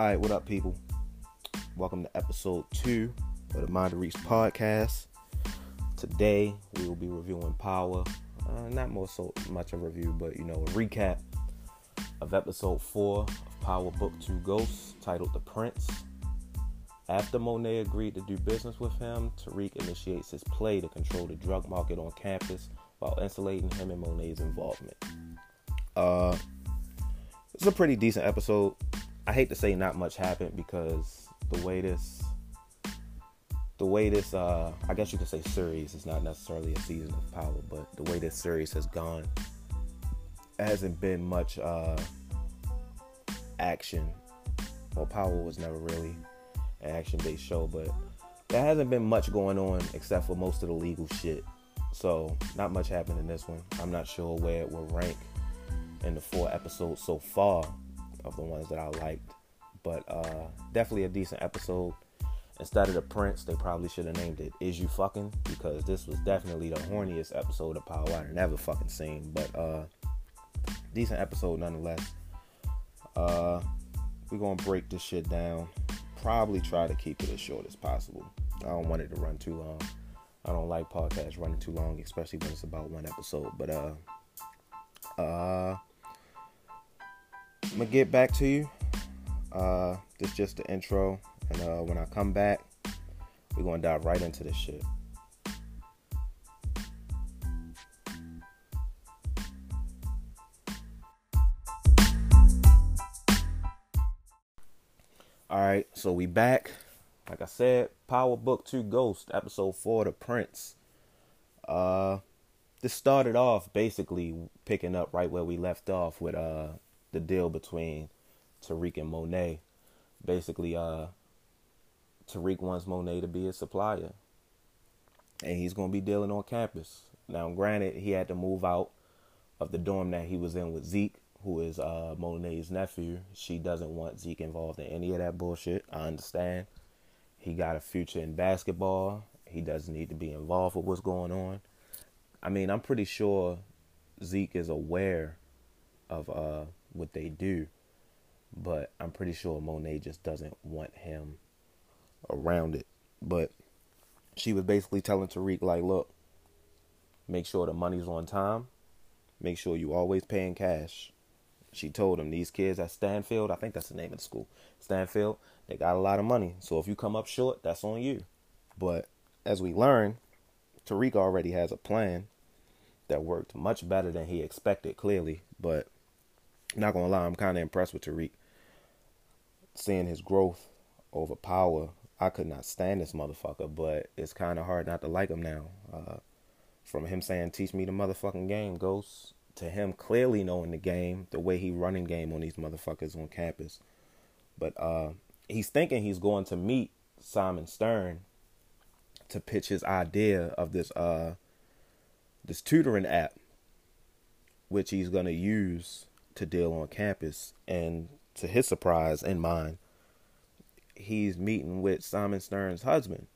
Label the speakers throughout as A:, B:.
A: All right, what up, people? Welcome to episode two of the Mind to Reach podcast. Today we will be reviewing Power. Uh, not more so much a review, but you know, a recap of episode four of Power Book Two Ghosts, titled "The Prince." After Monet agreed to do business with him, Tariq initiates his play to control the drug market on campus while insulating him and Monet's involvement. Uh, it's a pretty decent episode. I hate to say not much happened because the way this the way this uh I guess you could say series is not necessarily a season of power, but the way this series has gone hasn't been much uh action. Well power was never really an action based show, but there hasn't been much going on except for most of the legal shit. So not much happened in this one. I'm not sure where it will rank in the four episodes so far of the ones that I liked. But uh, definitely a decent episode. Instead of the Prince, they probably should have named it "Is You Fucking" because this was definitely the horniest episode of Power I've ever fucking seen. But uh, decent episode nonetheless. Uh, we're gonna break this shit down. Probably try to keep it as short as possible. I don't want it to run too long. I don't like podcasts running too long, especially when it's about one episode. But uh, uh, I'm gonna get back to you. Uh, this is just the intro, and uh, when I come back, we're gonna dive right into this shit. All right, so we back. Like I said, Power Book 2 Ghost, episode 4, The Prince. Uh this started off basically picking up right where we left off with uh the deal between Tariq and Monet. Basically, uh Tariq wants Monet to be his supplier. And he's gonna be dealing on campus. Now granted he had to move out of the dorm that he was in with Zeke, who is uh Monet's nephew. She doesn't want Zeke involved in any of that bullshit. I understand. He got a future in basketball. He doesn't need to be involved with what's going on. I mean, I'm pretty sure Zeke is aware of uh, what they do, but I'm pretty sure Monet just doesn't want him around it. But she was basically telling Tariq, like, look, make sure the money's on time. Make sure you always paying cash. She told him these kids at Stansfield, I think that's the name of the school, Stansfield, they got a lot of money. So if you come up short, that's on you. But as we learn, Tariq already has a plan that worked much better than he expected, clearly. But not gonna lie, I'm kind of impressed with Tariq. Seeing his growth over power, I could not stand this motherfucker, but it's kind of hard not to like him now. Uh, from him saying, "Teach me the motherfucking game, Ghost," to him clearly knowing the game, the way he running game on these motherfuckers on campus. But uh, he's thinking he's going to meet Simon Stern to pitch his idea of this uh this tutoring app which he's to use to deal on campus and to his surprise and mine he's meeting with Simon Stern's husband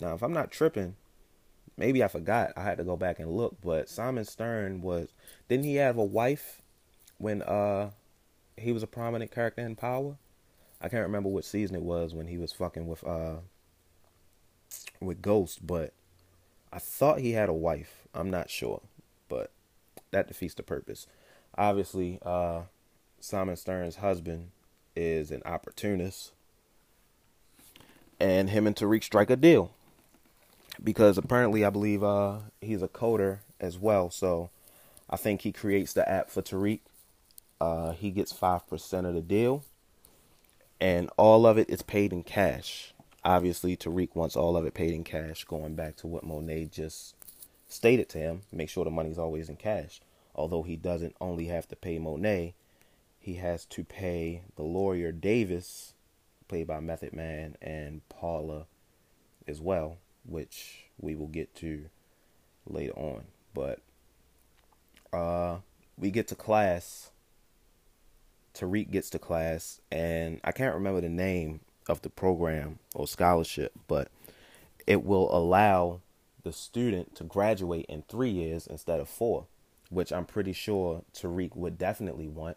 A: now if I'm not tripping maybe I forgot I had to go back and look but Simon Stern was didn't he have a wife when uh he was a prominent character in Power I can't remember what season it was when he was fucking with uh with Ghost, but I thought he had a wife. I'm not sure, but that defeats the purpose. Obviously, uh, Simon Stern's husband is an opportunist, and him and Tariq strike a deal because apparently, I believe uh, he's a coder as well. So I think he creates the app for Tariq. Uh, he gets five percent of the deal, and all of it is paid in cash. Obviously, Tariq wants all of it paid in cash, going back to what Monet just stated to him. Make sure the money's always in cash. Although he doesn't only have to pay Monet, he has to pay the lawyer Davis, played by Method Man, and Paula as well, which we will get to later on. But uh, we get to class. Tariq gets to class, and I can't remember the name of the program or scholarship, but it will allow the student to graduate in three years instead of four, which I'm pretty sure Tariq would definitely want,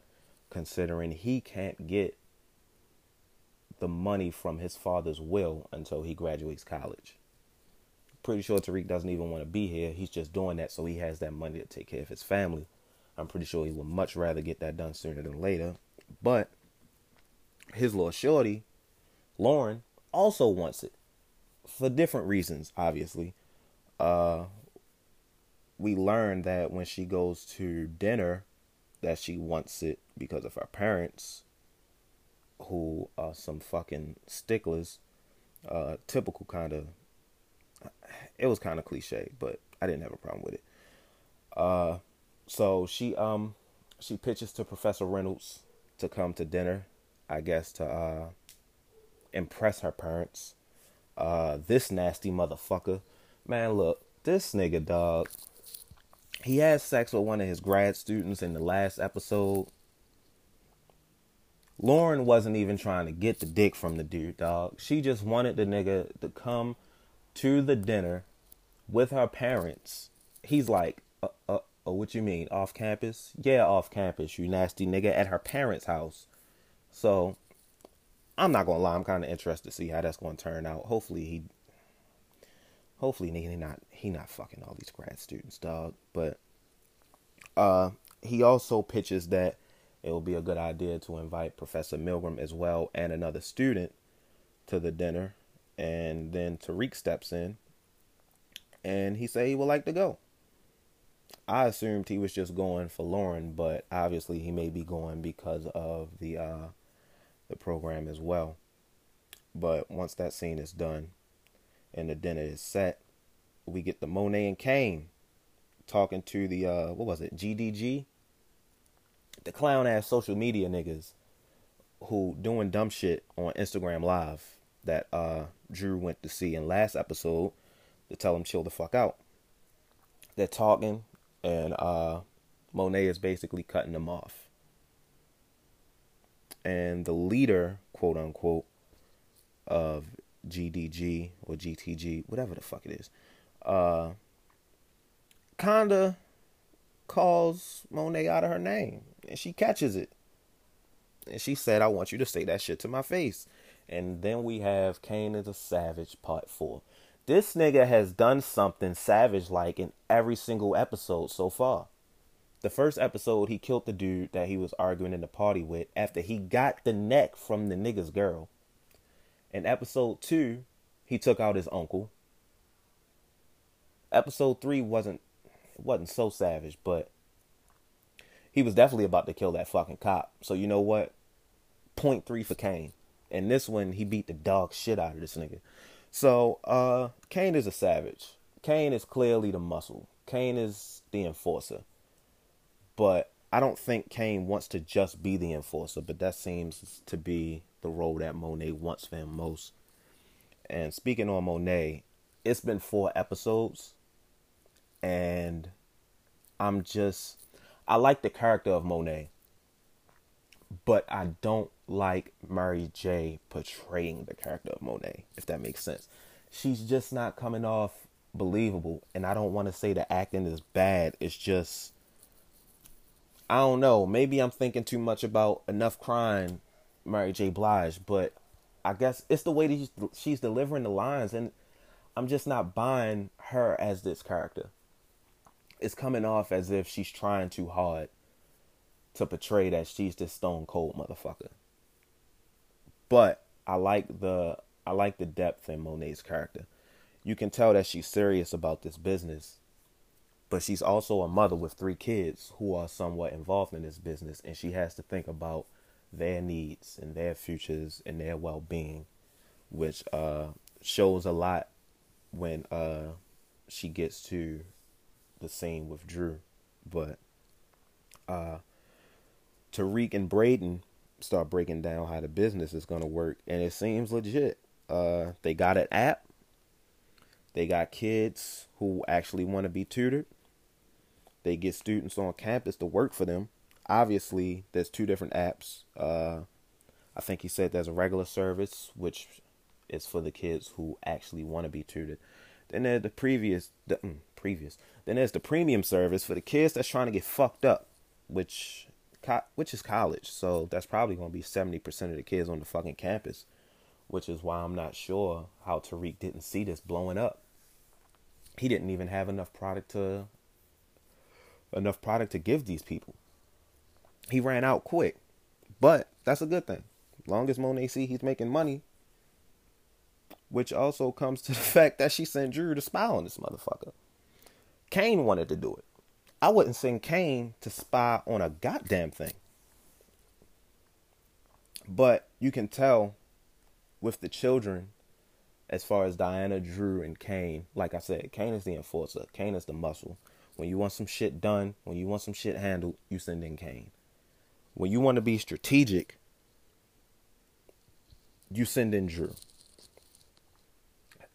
A: considering he can't get the money from his father's will until he graduates college. Pretty sure Tariq doesn't even want to be here. He's just doing that so he has that money to take care of his family. I'm pretty sure he would much rather get that done sooner than later. But his little shorty, Lauren, also wants it for different reasons, obviously. Uh, we learn that when she goes to dinner, that she wants it because of her parents, who are some fucking sticklers. Uh, typical kind of. It was kind of cliche, but I didn't have a problem with it. Uh, so she um she pitches to Professor Reynolds to come to dinner, I guess to uh impress her parents. Uh, this nasty motherfucker, man, look, this nigga dog. He had sex with one of his grad students in the last episode. Lauren wasn't even trying to get the dick from the dude, dog. She just wanted the nigga to come to the dinner with her parents. He's like, uh, uh, uh, what you mean, off campus? Yeah, off campus, you nasty nigga, at her parents' house. So, I'm not gonna lie, I'm kind of interested to see how that's gonna turn out. Hopefully he, hopefully he not he not fucking all these grad students, dog. But, uh, he also pitches that it will be a good idea to invite Professor Milgram as well and another student to the dinner. And then Tariq steps in and he said he would like to go. I assumed he was just going for Lauren, but obviously he may be going because of the uh, the program as well. But once that scene is done and the dinner is set, we get the Monet and Cane talking to the uh, what was it GDG the clown ass social media niggas who doing dumb shit on Instagram Live that uh, Dru went to see in last episode to tell him chill the fuck out. They're talking, and uh, Monet is basically cutting them off. And the leader, quote unquote, of GDG or GTG, whatever the fuck it is, uh, kinda calls Monet out of her name and she catches it. And she said, I want you to say that shit to my face. And then we have Cane is a Savage Part 4. This nigga has done something savage like in every single episode so far. The first episode, he killed the dude that he was arguing in the party with after he got the neck from the nigga's girl. In episode two, he took out his uncle. Episode three wasn't wasn't so savage, but he was definitely about to kill that fucking cop. So you know what? Point three for Cane. And this one, he beat the dog shit out of this nigga. So uh Cane is a savage. Cane is clearly the muscle. Cane is the enforcer. But I don't think Cane wants to just be the enforcer, but that seems to be the role that Monet wants for him most. And speaking on Monet, it's been four episodes, and I'm just I like the character of Monet, but I don't like Mary J portraying the character of Monet, if that makes sense. She's just not coming off believable, and I don't want to say the acting is bad. It's just I don't know. Maybe I'm thinking too much about enough crying, Mary J. Blige, but I guess it's the way that she's, she's delivering the lines, and I'm just not buying her as this character it's coming off as if she's trying too hard to portray that she's this stone cold motherfucker. But I like the I like the depth in Monet's character. You can tell that she's serious about this business, but she's also a mother with three kids who are somewhat involved in this business, and she has to think about their needs and their futures and their well being, which uh, shows a lot when uh, she gets to the scene with Dru. But uh Tariq and Brayden start breaking down how the business is gonna work and it seems legit. Uh they got an app. They got kids who actually want to be tutored. They get students on campus to work for them. Obviously, there's two different apps. Uh, I think he said there's a regular service, which is for the kids who actually want to be tutored. Then there's the previous, the, mm, previous. Then there's the premium service for the kids that's trying to get fucked up, which which is college. So that's probably going to be 70% of the kids on the fucking campus which is why I'm not sure how Tariq didn't see this blowing up. He didn't even have enough product to enough product to give these people. He ran out quick. But that's a good thing. Long as Monet see he's making money, which also comes to the fact that she sent Dru to spy on this motherfucker. Cane wanted to do it. I wouldn't send Cane to spy on a goddamn thing. But you can tell with the children, as far as Diana, Dru, and Cane, like I said, Cane is the enforcer. Cane is the muscle. When you want some shit done, when you want some shit handled, you send in Cane. When you want to be strategic, you send in Dru.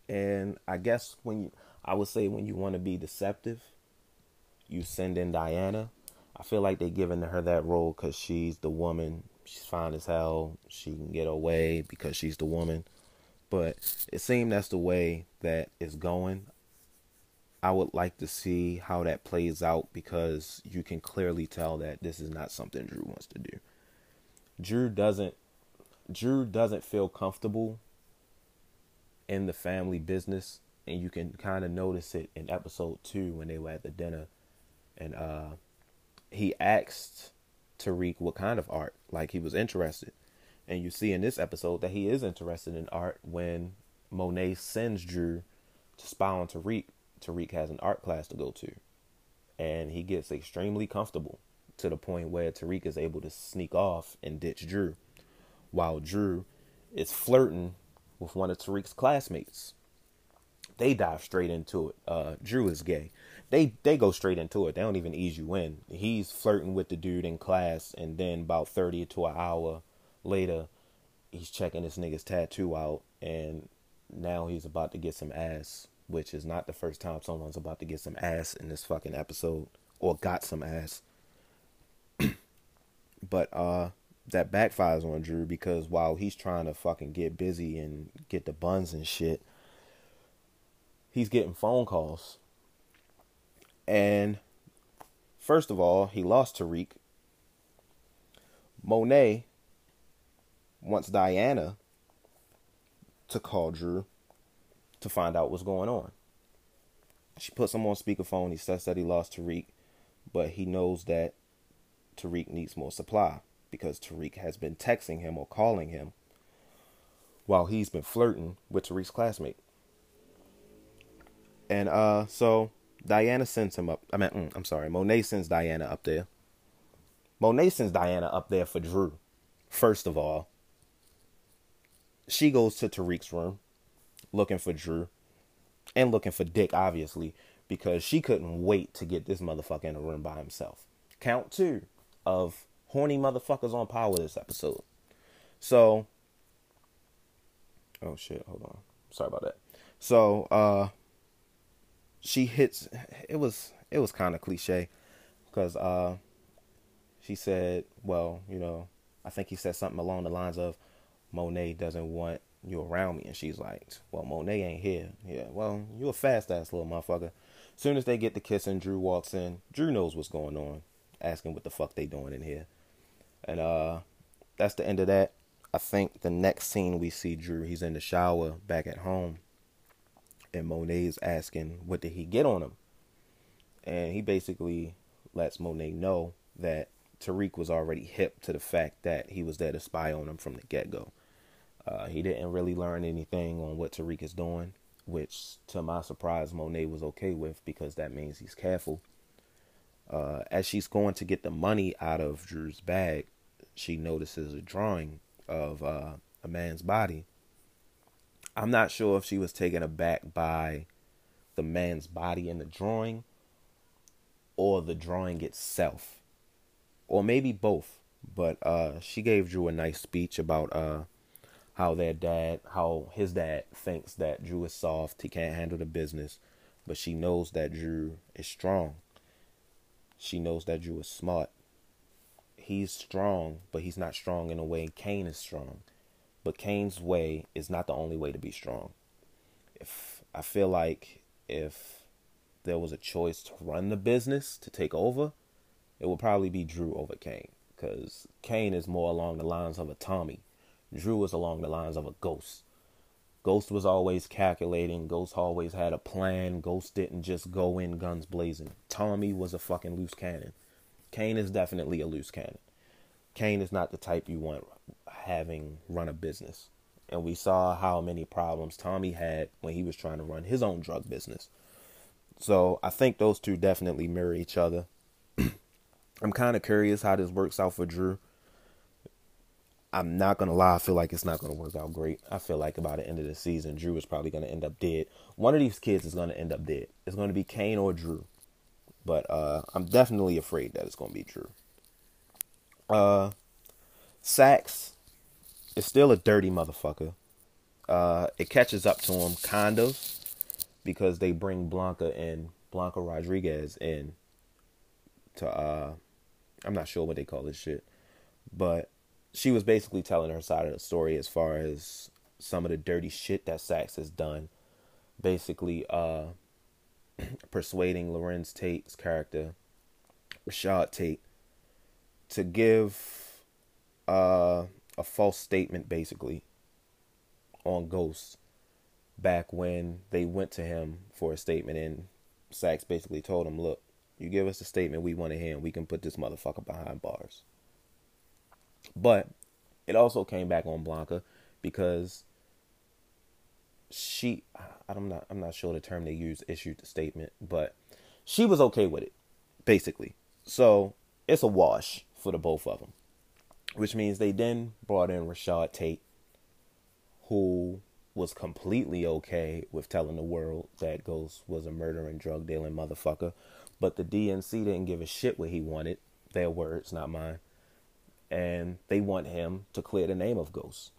A: And I guess when you, I would say when you want to be deceptive, you send in Diana. I feel like they're giving her that role because she's the woman. She's fine as hell. She can get away because she's the woman. But it seems that's the way that it's going. I would like to see how that plays out because you can clearly tell that this is not something Dru wants to do. Dru doesn't Dru doesn't feel comfortable in the family business and you can kind of notice it in episode 2 when they were at the dinner and uh he asked Tariq what kind of art like he was interested and you see in this episode that he is interested in art when Monet sends Dru to spy on Tariq Tariq has an art class to go to. And he gets extremely comfortable to the point where Tariq is able to sneak off and ditch Dru, while Dru is flirting with one of Tariq's classmates. They dive straight into it. Uh, Dru is gay. They they go straight into it. They don't even ease you in. He's flirting with the dude in class, and then about thirty to an hour later, he's checking this nigga's tattoo out, and now he's about to get some ass which is not the first time someone's about to get some ass in this fucking episode or got some ass. but uh that backfires on Dru because while he's trying to fucking get busy and get the buns and shit, he's getting phone calls. And first of all, he lost Tariq. Monet wants Diana to call Dru to find out what's going on. She puts him on speakerphone. He says that he lost Tariq, but he knows that Tariq needs more supply because Tariq has been texting him or calling him while he's been flirting with Tariq's classmate. And uh, so Diana sends him up. I mean, mm, I'm sorry. Monet sends Diana up there. Monet sends Diana up there for Dru. First of all, she goes to Tariq's room looking for Dru and looking for Dick, obviously, because she couldn't wait to get this motherfucker in the room by himself. Count two of horny motherfuckers on power this episode. So, oh shit, hold on. Sorry about that. So, uh, she hits. It was it was kind of cliche because uh, she said, well, you know, I think he said something along the lines of Monet doesn't want you around me. And she's like, well, Monet ain't here. Yeah, well, you a fast ass little motherfucker. Soon as they get to kissing, Dru walks in. Dru knows what's going on, asking what the fuck they doing in here. And uh, that's the end of that. I think the next scene we see Dru, he's in the shower back at home. And Monet's asking, what did he get on him? And he basically lets Monet know that Tariq was already hip to the fact that he was there to spy on him from the get go. Uh, he didn't really learn anything on what Tariq is doing, which to my surprise, Monet was okay with because that means he's careful. Uh, as she's going to get the money out of Dru's bag, she notices a drawing of uh, a man's body. I'm not sure if she was taken aback by the man's body in the drawing or the drawing itself, or maybe both. But uh, she gave Dru a nice speech about uh, how their dad, how his dad thinks that Dru is soft, he can't handle the business, but she knows that Dru is strong. She knows that Dru is smart. He's strong, but he's not strong in a way Cane is strong. But Cane's way is not the only way to be strong. If I feel like if there was a choice to run the business, to take over, it would probably be Dru over Cane. Because Cane is more along the lines of a Tommy Dru was along the lines of a ghost. Ghost was always calculating. Ghost always had a plan. Ghost didn't just go in guns blazing. Tommy was a fucking loose cannon. Cane is definitely a loose cannon. Cane is not the type you want having run a business. And we saw how many problems Tommy had when he was trying to run his own drug business. So I think those two definitely mirror each other. I'm kind of curious how this works out for Dru. I'm not gonna lie, I feel like it's not gonna work out great. I feel like by the end of the season, Dru is probably gonna end up dead. One of these kids is gonna end up dead. It's gonna be Cane or Dru. But uh, I'm definitely afraid that it's gonna be Dru. Uh, Saxe is still a dirty motherfucker. Uh, it catches up to him kind of because they bring Blanca and Blanca Rodriguez in to uh I'm not sure what they call this shit. But she was basically telling her side of the story as far as some of the dirty shit that Saxe has done. Basically, uh persuading Larenz Tate's character, Rashad Tate, to give uh a false statement basically on Ghost back when they went to him for a statement and Saxe basically told him, Look, you give us a statement we want to hear and we can put this motherfucker behind bars. But it also came back on Blanca because she I'm not I'm not sure the term they used issued the statement, but she was okay with it, basically. So it's a wash for the both of them. Which means they then brought in Rashad Tate, who was completely okay with telling the world that Ghost was a murdering, drug dealing motherfucker. But the DNC didn't give a shit what he wanted. Their words, not mine. And they want him to clear the name of Ghost.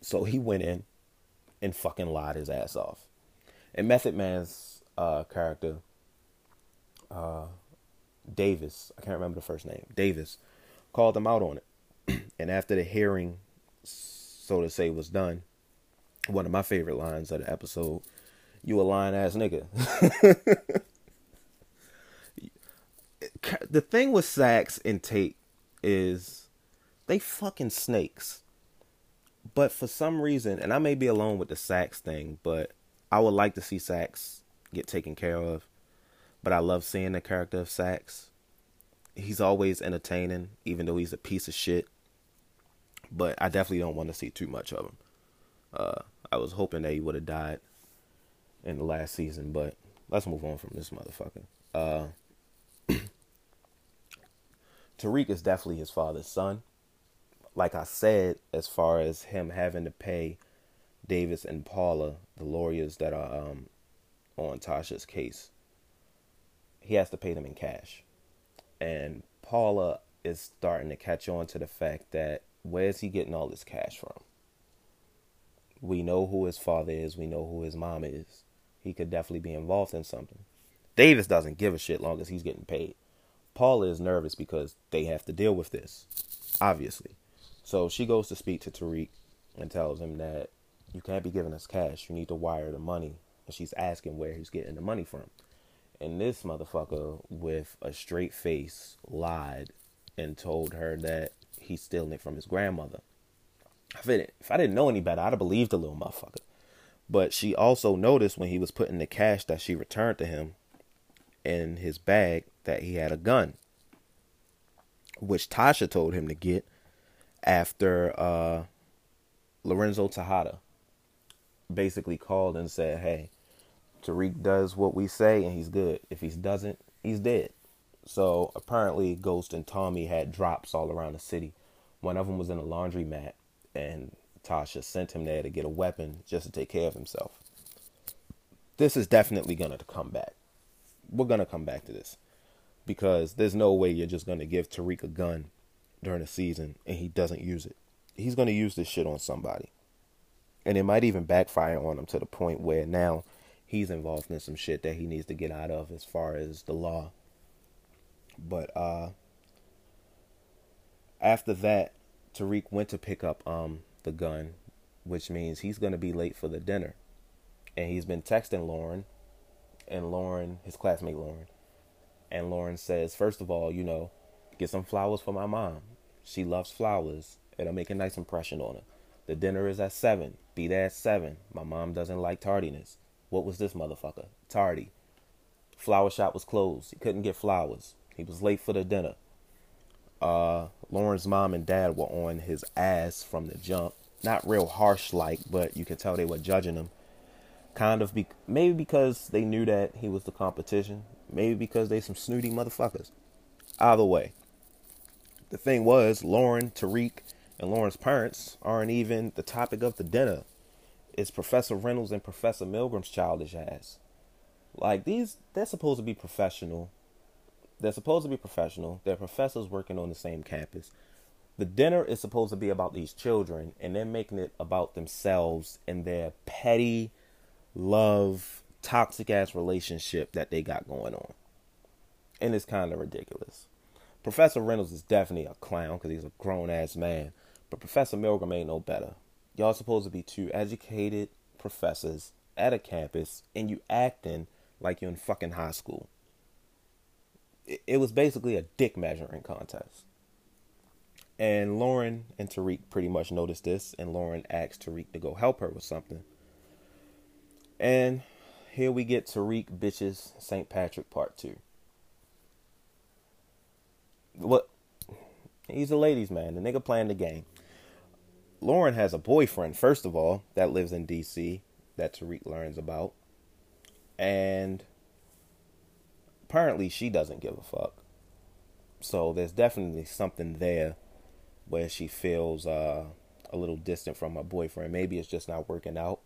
A: So he went in and fucking lied his ass off. And Method Man's uh, character, uh, Davis, I can't remember the first name, Davis, called him out on it. and after the hearing, so to say, was done, one of my favorite lines of the episode. You a lying ass nigga. the thing with Saxe and Tate is they fucking snakes. But for some reason, and I may be alone with the Saxe thing, but I would like to see Saxe get taken care of. But I love seeing the character of Saxe. He's always entertaining, even though he's a piece of shit. But I definitely don't want to see too much of him. Uh, I was hoping that he would have died in the last season, but let's move on from this motherfucker. Uh, Tariq is definitely his father's son. Like I said, as far as him having to pay Davis and Paula, the lawyers that are um, on Tasha's case, he has to pay them in cash. And Paula is starting to catch on to the fact that where's he getting all this cash from? We know who his father is. We know who his mom is. He could definitely be involved in something. Davis doesn't give a shit long as he's getting paid. Paula is nervous because they have to deal with this, obviously. So she goes to speak to Tariq and tells him that you can't be giving us cash. You need to wire the money. And she's asking where he's getting the money from. And this motherfucker, with a straight face, lied and told her that he's stealing it from his grandmother. If, it, if I didn't know any better, I'd have believed the little motherfucker. But she also noticed when he was putting the cash that she returned to him in his bag that he had a gun, which Tasha told him to get after uh, Lorenzo Tejada basically called and said, "Hey, Tariq does what we say and he's good. If he doesn't, he's dead." So apparently, Ghost and Tommy had drops all around the city. One of them was in a laundromat, and Tasha sent him there to get a weapon just to take care of himself. This is definitely going to come back. We're going to come back to this because there's no way you're just going to give Tariq a gun during the season and he doesn't use it. He's going to use this shit on somebody. And it might even backfire on him to the point where now he's involved in some shit that he needs to get out of as far as the law. But uh after that, Tariq went to pick up um the gun, which means he's gonna be late for the dinner. And he's been texting Lauren and Lauren, his classmate Lauren. And Lauren says, first of all, you know, get some flowers for my mom. She loves flowers. It'll make a nice impression on her. The dinner is at seven. Be there at seven. My mom doesn't like tardiness. What was this motherfucker? Tardy. Flower shop was closed. He couldn't get flowers. He was late for the dinner. Uh, Lauren's mom and dad were on his ass from the jump. Not real harsh like, but you could tell they were judging him. Kind of, be- maybe because they knew that he was the competition. Maybe because they some snooty motherfuckers. Either way, the thing was, Lauren, Tariq, and Lauren's parents aren't even the topic of the dinner. It's Professor Reynolds and Professor Milgram's childish ass. Like these, they're supposed to be professional. They're supposed to be professional. They're professors working on the same campus. The dinner is supposed to be about these children, and they're making it about themselves and their petty love, toxic ass relationship that they got going on. And it's kind of ridiculous. Professor Reynolds is definitely a clown because he's a grown ass man, but Professor Milgram ain't no better. Y'all supposed to be two educated professors at a campus, and you acting like you're in fucking high school. It, it was basically a dick measuring contest. And Lauren and Tariq pretty much noticed this, and Lauren asked Tariq to go help her with something. And here we get Tariq bitches St. Patrick Part 2. What? He's a ladies' man. The nigga playing the game. Lauren has a boyfriend, first of all, that lives in D.C. that Tariq learns about. And apparently she doesn't give a fuck. So there's definitely something there where she feels uh, a little distant from her boyfriend. Maybe it's just not working out.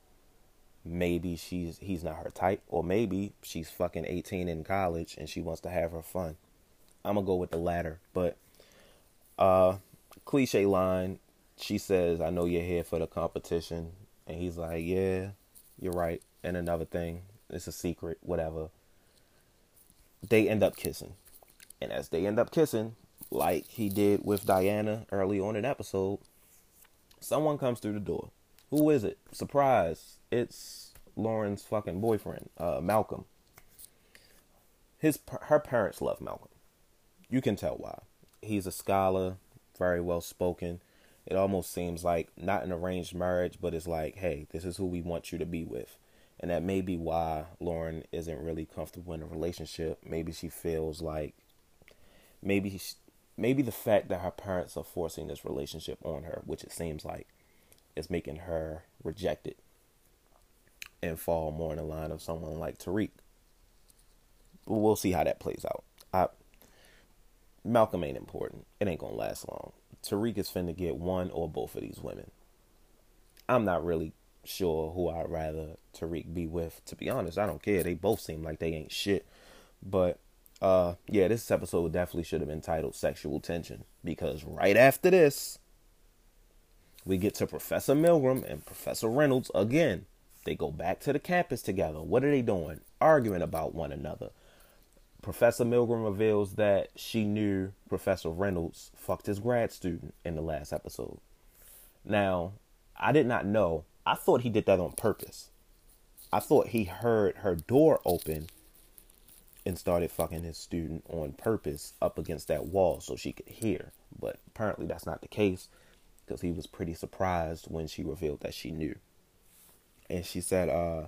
A: Maybe she's he's not her type, or maybe she's fucking 18 in college and she wants to have her fun. I'm gonna go with the latter, but uh, cliche line. She says, "I know you're here for the competition," and he's like, "Yeah, you're right." And another thing, it's a secret, whatever. They end up kissing, and as they end up kissing, like he did with Diana early on in episode, someone comes through the door. Who is it? Surprise! It's Lauren's fucking boyfriend, uh, Malcolm. His her parents love Malcolm. You can tell why. He's a scholar, very well spoken. It almost seems like not an arranged marriage, but it's like, hey, this is who we want you to be with. And that may be why Lauren isn't really comfortable in a relationship. Maybe she feels like maybe maybe the fact that her parents are forcing this relationship on her, which it seems like, is making her reject it and fall more in the line of someone like Tariq. But we'll see how that plays out. I, Malcolm ain't important. It ain't gonna last long. Tariq is finna get one or both of these women. I'm not really sure who I'd rather Tariq be with. To be honest, I don't care. They both seem like they ain't shit. But uh yeah, this episode definitely should have been titled Sexual Tension. Because right after this, we get to Professor Milgram and Professor Reynolds again. They go back to the campus together. What are they doing? Arguing about one another. Professor Milgram reveals that she knew Professor Reynolds fucked his grad student in the last episode. Now, I did not know. I thought he did that on purpose. I thought he heard her door open and started fucking his student on purpose up against that wall so she could hear. But apparently that's not the case because he was pretty surprised when she revealed that she knew. And she said, uh,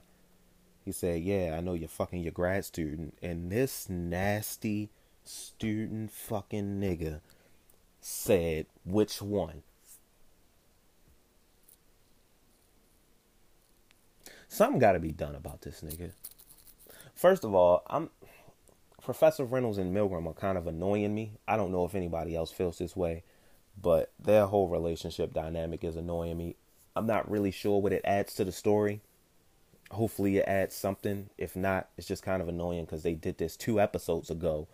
A: he said, Yeah, I know you're fucking your grad student. And this nasty student fucking nigga said, Which one? Something got to be done about this nigga. First of all, I'm Professor Reynolds and Milgram are kind of annoying me. I don't know if anybody else feels this way, but their whole relationship dynamic is annoying me. I'm not really sure what it adds to the story hopefully it adds something. If not, it's just kind of annoying because they did this two episodes ago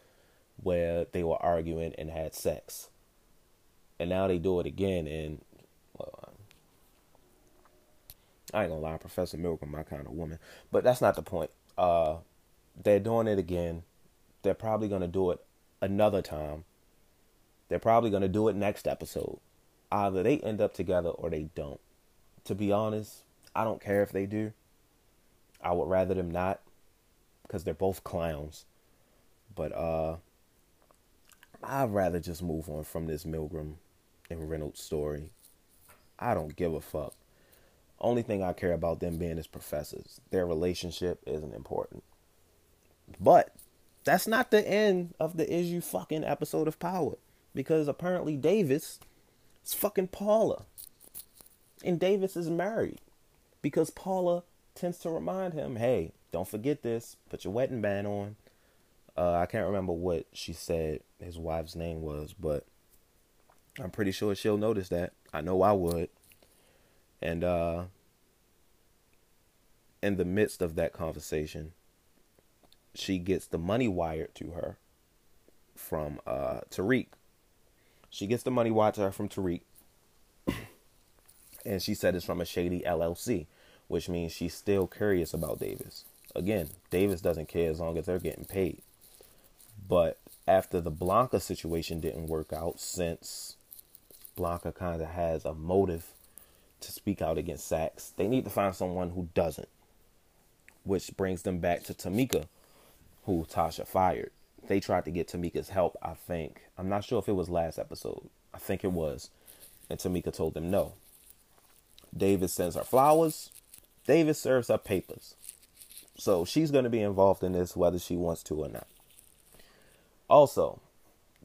A: where they were arguing and had sex. And now they do it again and well, I ain't gonna lie, Professor Milgram, my kind of woman. But that's not the point. Uh they're doing it again. They're probably gonna do it another time. They're probably gonna do it next episode. Either they end up together or they don't. To be honest, I don't care if they do. I would rather them not because they're both clowns. But uh I'd rather just move on from this Milgram and Reynolds story. I don't give a fuck. Only thing I care about them being is professors. Their relationship isn't important. But that's not the end of the is you fucking episode of Power. Because apparently Davis is fucking Paula. And Davis is married. Because Paula tends to remind him, hey, don't forget this. Put your wedding band on. Uh, I can't remember what she said his wife's name was, but I'm pretty sure she'll notice that. I know I would. And uh, in the midst of that conversation, she gets the money wired to her from uh, Tariq. She gets the money wired to her from Tariq. and she said it's from a shady LLC, which means she's still curious about Davis. Again, Davis doesn't care as long as they're getting paid. But after the Blanca situation didn't work out, since Blanca kind of has a motive to speak out against Saxe, they need to find someone who doesn't. Which brings them back to Tameika, who Tasha fired. They tried to get Tameika's help, I think. I'm not sure if it was last episode. I think it was. And Tameika told them no. Davis sends her flowers. Davis serves her papers. So she's going to be involved in this whether she wants to or not. Also,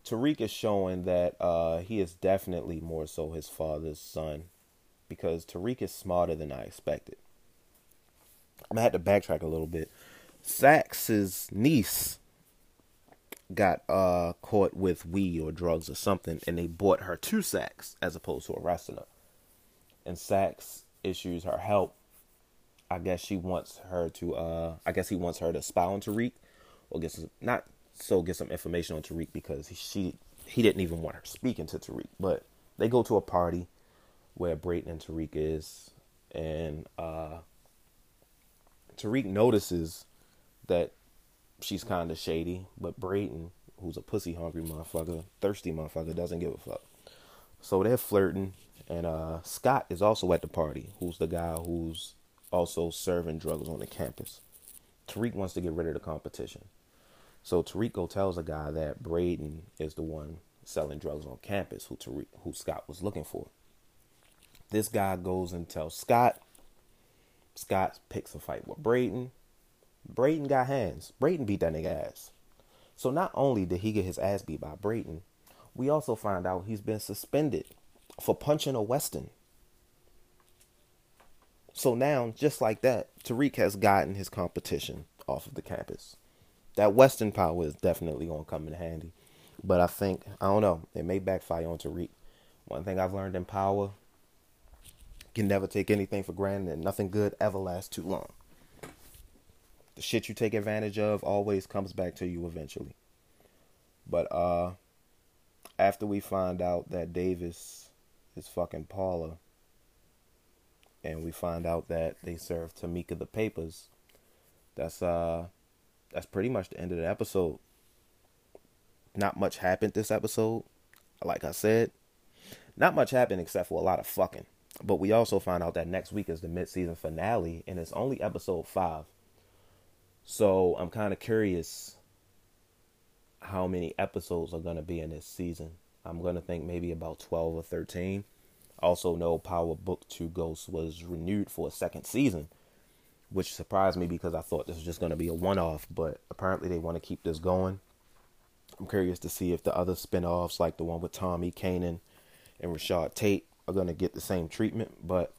A: Tariq is showing that uh, he is definitely more so his father's son because Tariq is smarter than I expected. I'm gonna have to backtrack a little bit. Saxe's niece got uh, caught with weed or drugs or something, and they bought her to Saxe as opposed to arresting her. And Saxe issues her help. I guess she wants her to. Uh, I guess he wants her to spy on Tariq, or get some, not so get some information on Tariq because he, she he didn't even want her speaking to Tariq. But they go to a party where Brayden and Tariq is, and uh, Tariq notices that she's kind of shady, but Brayden, who's a pussy hungry motherfucker, thirsty motherfucker, doesn't give a fuck. So they're flirting, and uh, Scott is also at the party, who's the guy who's also serving drugs on the campus. Tariq wants to get rid of the competition. So Tariq tells a guy that Brayden is the one selling drugs on campus who Tariq, who Scott was looking for. This guy goes and tells Scott. Scott picks a fight with Brayden. Brayden got hands. Brayden beat that nigga ass. So not only did he get his ass beat by Brayden, we also find out he's been suspended for punching a Weston. So now, just like that, Tariq has gotten his competition off of the campus. That Weston power is definitely gonna come in handy. But I think I don't know, it may backfire on Tariq. One thing I've learned in power can never take anything for granted and nothing good ever lasts too long. The shit you take advantage of always comes back to you eventually. But uh after we find out that Davis is fucking Paula and we find out that they served Tameika the papers, that's uh that's pretty much the end of the episode. Not much happened this episode. Like I said, not much happened except for a lot of fucking. But we also find out that next week is the mid-season finale, and it's only episode five. So I'm kind of curious how many episodes are going to be in this season. I'm going to think maybe about 12 or 13. Also, know Power Book 2 Ghost was renewed for a second season, which surprised me because I thought this was just going to be a one off, but apparently they want to keep this going. I'm curious to see if the other spin offs, like the one with Tommy Kanan and Rashad Tate, are going to get the same treatment. But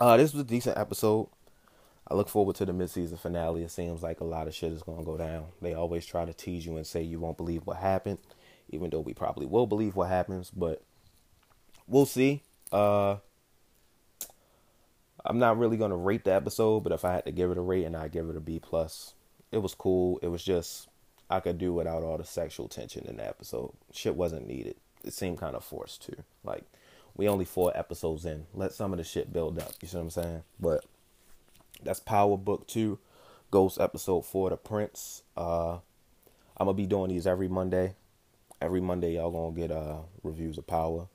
A: uh, this was a decent episode. I look forward to the mid-season finale. It seems like a lot of shit is going to go down. They always try to tease you and say you won't believe what happened, even though we probably will believe what happens. But we'll see. Uh, I'm not really to rate the episode, but if I had to give it a rating, I'd give it a B plus. It was cool. It was just I could do without all the sexual tension in the episode. Shit wasn't needed. It seemed kind of forced too. Like we only four episodes in. Let some of the shit build up. You see what I'm saying? But that's Power Book Two, Ghost Episode Four, The Prince. Uh, I'm gonna be doing these every Monday. Every Monday, y'all gonna get uh reviews of Power.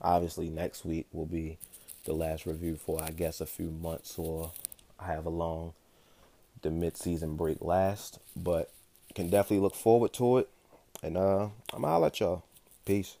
A: Obviously, next week will be the last review for I guess a few months or however long the mid-season break lasts. But can definitely look forward to it. And uh, I'm gonna at y'all. Peace.